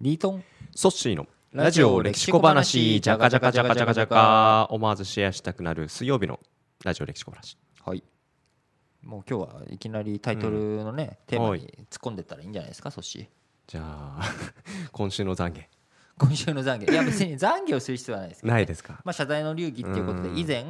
リートン？ソッシーのラジオ歴史小話。じゃかじゃかじゃかじゃかじゃか思わずシェアしたくなる水曜日のラジオ歴史小話。はい。もう今日はいきなりタイトルのね、テーマに突っ込んでったらいいんじゃないですかそしじゃあ 今週の懺悔今週の懺悔。いや別に 懺悔をする必要はないですけど、ね、ないですか？まあ、謝罪の流儀っていうことでうん。以前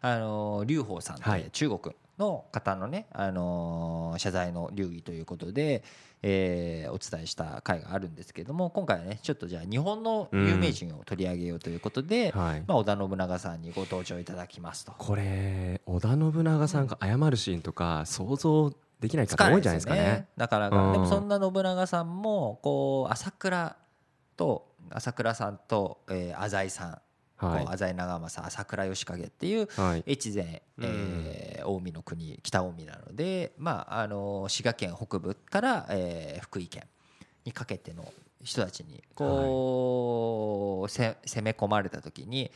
あの劉邦さんっはい。て中国の方のねあの謝罪の流儀ということでえーお伝えした回があるんですけれども今回はねちょっとじゃあ日本の有名人を取り上げようということではい。まあ織田信長さんにご登場いただきますと。これ織田信長さんが謝るシーンとか想像できない方多いんじゃないですかね。なかなかうん。でもそんな信長さんもこう朝倉と朝倉さんとえー浅井さん。こはい。う浅井長政朝倉義景っていうはい。越前、えー近江の国北近江なので、まあ、あの滋賀県北部から、えー福井県にかけての人たちにこう、せ攻め込まれた時に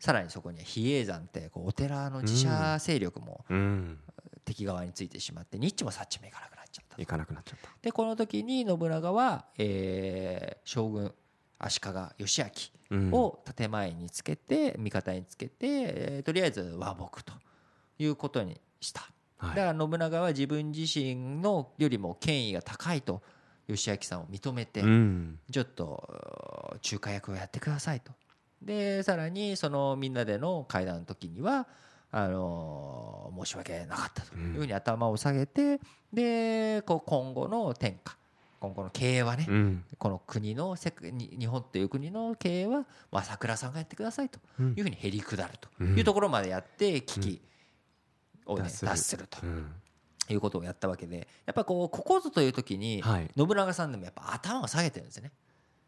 さらにそこには比叡山ってこうお寺の自社勢力もうん。敵側についてしまってニッチもサッチもいかなくなっちゃった行かなくなっちゃった。でこの時に信長は、えー将軍足利義昭うん。を建前につけて味方につけて、えーとりあえず和睦ということにした、はい。だから信長は自分自身のよりも権威が高いと義明さんを認めて、うん。ちょっと仲介役をやってくださいと。でさらにそのみんなでの会談の時にはあのー申し訳なかったというふうに頭を下げて、でこう今後の天下今後の経営はね、うん。この国の世界に日本という国の経営はまあ朝倉さんがやってくださいと。うん。いうふうにへり下ると。うん。いうところまでやって危機を、ね脱する。と。うん。いうことをやったわけで。やっぱこうここぞという時にはい。信長さんでもやっぱ頭を下げてるんですよね。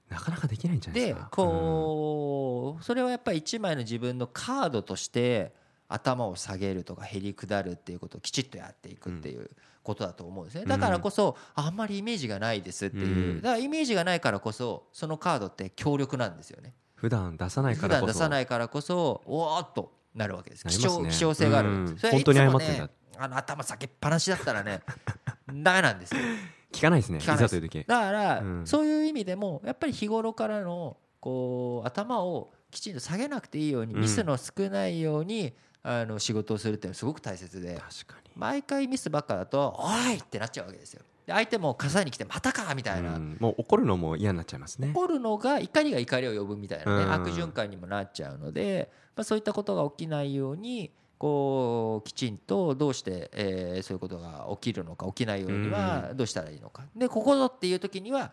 なかなかできないんじゃないでですか。こうそれはやっぱり一枚の自分のカードとして頭を下げるとかへり下るっていうことをきちっとやっていくっていうことだと思うんですね。だからこそあんまりイメージがないですっていう。うん。だからイメージがないからこそそのカードって強力なんですよね。普段出さない普からこそ。段出さないからこそおーっとなるわけです。なりますね。希少希少性があるそれ本当に謝ってんだ。ねあの頭下げっぱなしだったらね ダメなんですよ。聞かないですねいざという時。だから、うん。そういう意味でもやっぱり日頃からのこう頭をきちんと下げなくていいように、うん。ミスの少ないようにあの仕事をするっていうのはすごく大切で毎回ミスばっかだと「おい!」ってなっちゃうわけですよ。で相手も傘に来て「またか!」みたいな、うん。もう怒るのも嫌になっちゃいますね。怒るのが怒りが怒りを呼ぶみたいなね、うん。悪循環にもなっちゃうので、まあ、そういったことが起きないようにこうきちんとどうして、えーそういうことが起きるのか起きないようにはどうしたらいいのか。でここぞっていう時には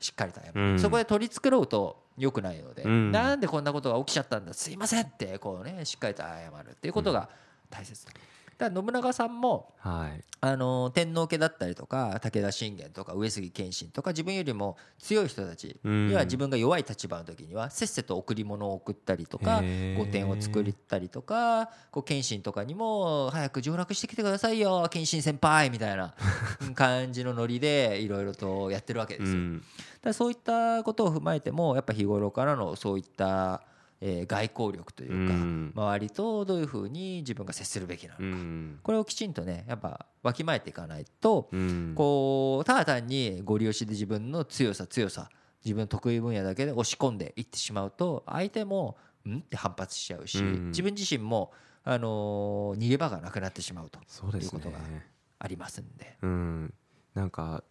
しっかりと謝る、うん。そこで取り繕うと良くないので、うんなんでこんなことが起きちゃったんだすいませんってこうねしっかりと謝るっていうことが大切だ。だから信長さんもはい。あの天皇家だったりとか武田信玄とか上杉謙信とか自分よりも強い人たちうん。要は自分が弱い立場の時にはせっせと贈り物を送ったりとか御殿を作ったりとかこう謙信とかにも早く上洛してきてくださいよ謙信先輩みたいな 感じのノリでいろいろとやってるわけですよ。うん。だそういったことを踏まえてもやっぱ日頃からのそういった、えー外交力というか、うん。周りとどういうふうに自分が接するべきなのか、うん。これをきちんとねやっぱわきまえていかないと、うん。こうただ単にご利用しで自分の強さ強さ自分の得意分野だけで押し込んでいってしまうと相手もん？って反発しちゃうし、うん。自分自身も、あのー逃げ場がなくなってしまうとそうですねいうことがありますんで。うん。なんか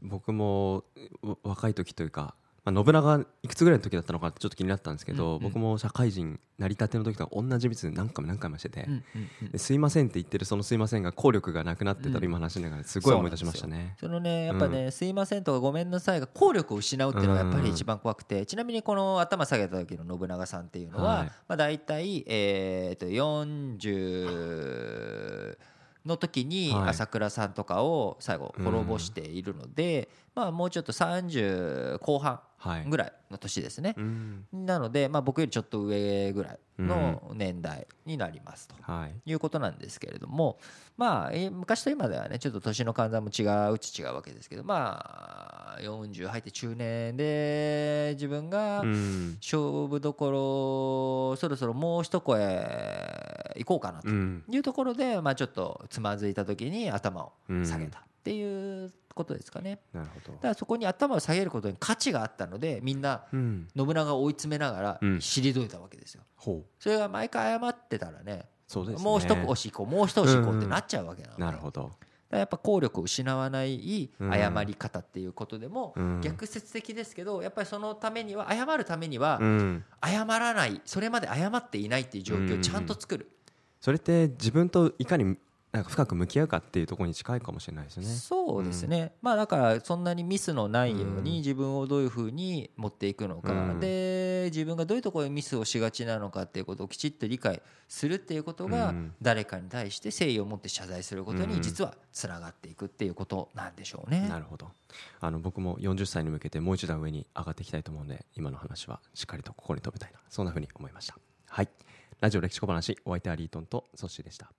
僕もわ若い時というか、まあ、信長いくつぐらいの時だったのかちょっと気になったんですけど、うんうん。僕も社会人成り立ての時とか同じミス何回も何回もしてて、うんうんうん。ですいませんって言ってるそのすいませんが効力がなくなってたら今話しながらすごい思い出しましたね。そのねやっぱね、すいませんとかごめんなさいが効力を失うっていうのがやっぱり一番怖くて、ちなみにこの頭下げた時の信長さんっていうのは、はい。まあ、大体、えー、と40の時にはい。朝倉さんとかを最後滅ぼしているので、まあ、もうちょっと30後半はい。ぐらいの年ですね。うん。なので、まあ、僕よりちょっと上ぐらいの年代になりますと。はい。いうことなんですけれども、まあ、えー昔と今ではねちょっと年の換算も違ううち違うわけですけどまあ40入って中年で自分がうん。勝負どころそろそろもう一声行こうかなとうん。いうところで、まあ、ちょっとつまずいた時に頭を下げたっていうことですかね。なるほど。だからそこに頭を下げることに価値があったのでみんなうん。信長を追い詰めながらうん。退いたわけですよ。それが毎回謝ってたらねそうですね。もう一押し行こうもう一押し行こうってなっちゃうわけなので。なるほど。やっぱ効力を失わないうん。謝り方っていうことでもうん。逆説的ですけどやっぱりそのためには謝るためにはうん。謝らないそれまで謝っていないっていう状況をちゃんと作るそれって自分といかになんか深く向き合うかっていうところに近いかもしれないですね。そうですね。まあだからそんなにミスのないよううん。に自分をどういうふうに持っていくのか。うん。で自分がどういうところにミスをしがちなのかっていうことをきちっと理解するっていうことがうん。誰かに対して誠意を持って謝罪することうん。に実はつながっていくっていうことなんでしょうね。なるほど。あの僕も40歳に向けてもう一段上に上がっていきたいと思うので今の話はしっかりとここに留めたいな。そんなふうに思いました。はいラジオ歴史小話お相手はリートンとソッシーでした。